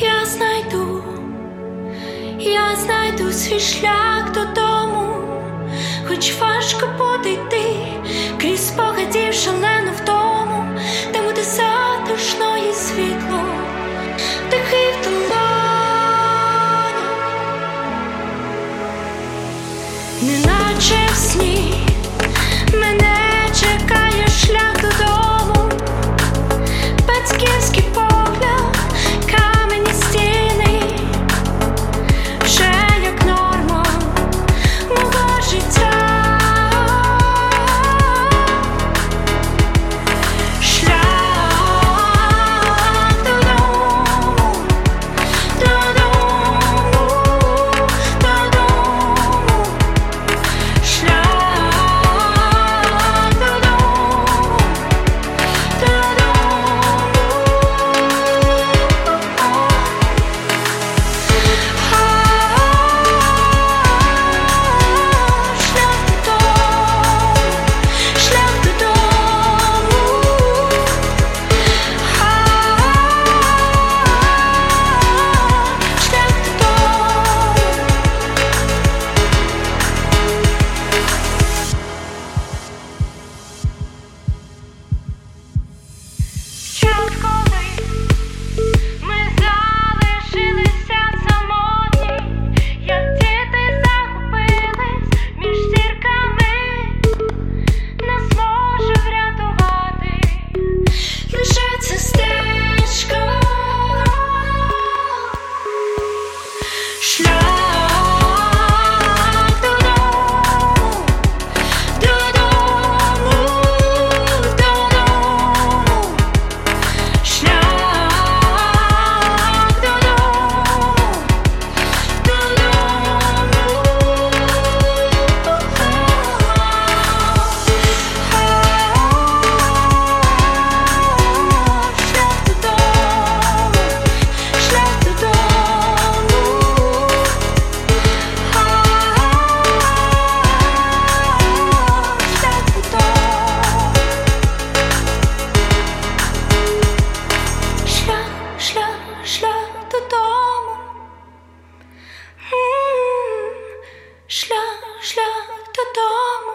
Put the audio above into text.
я знайду, я знайду свій шлях додому, хоч важко буде крізь спогадів шалену вдому, де буде затишно і світло, тихий в долоні, неначе в сні. time. the dawn.